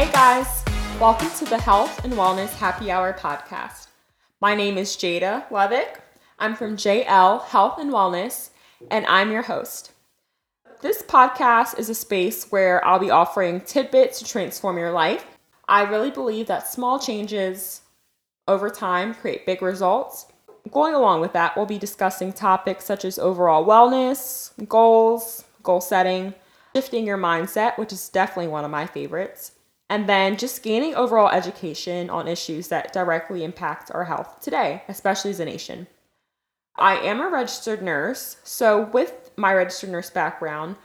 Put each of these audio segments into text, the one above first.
Hey guys, welcome to the Health and Wellness Happy Hour podcast. My name is Jada Levick. I'm from JL Health and Wellness, and I'm your host. This podcast is a space where I'll be offering tidbits to transform your life. I really believe that small changes over time create big results. Going along with that, we'll be discussing topics such as overall wellness, goals, goal setting, shifting your mindset, which is definitely one of my favorites, and then just gaining overall education on issues that directly impact our health today, especially as a nation. I am a registered nurse, so with my registered nurse background,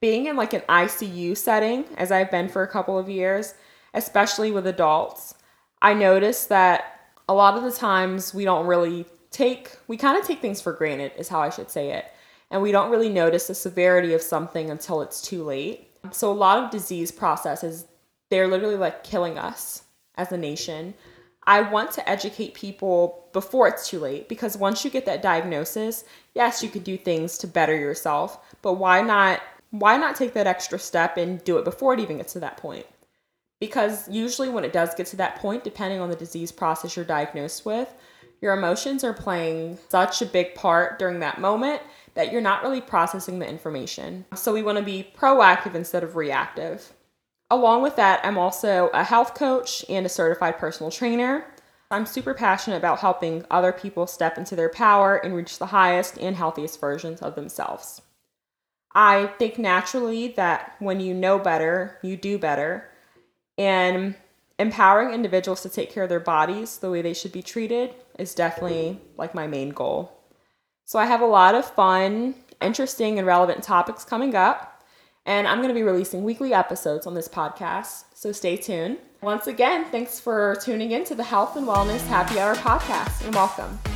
being in like an ICU setting, as I've been for a couple of years, especially with adults, I noticed that a lot of the times we don't really take, we kind of take things for granted, is how I should say it. And we don't really notice the severity of something until it's too late. So, a lot of disease processes they're literally like killing us as a nation. I want to educate people before it's too late because once you get that diagnosis, yes, you could do things to better yourself, but why not why not take that extra step and do it before it even gets to that point? Because usually when it does get to that point, depending on the disease process you're diagnosed with, your emotions are playing such a big part during that moment that you're not really processing the information. So we want to be proactive instead of reactive. Along with that, I'm also a health coach and a certified personal trainer. I'm super passionate about helping other people step into their power and reach the highest and healthiest versions of themselves. I think naturally that when you know better, you do better. And empowering individuals to take care of their bodies the way they should be treated is definitely like my main goal. So I have a lot of fun, interesting, and relevant topics coming up. And I'm going to be releasing weekly episodes on this podcast, so stay tuned. Once again, thanks for tuning in to the Health and Wellness Happy Hour podcast, and welcome.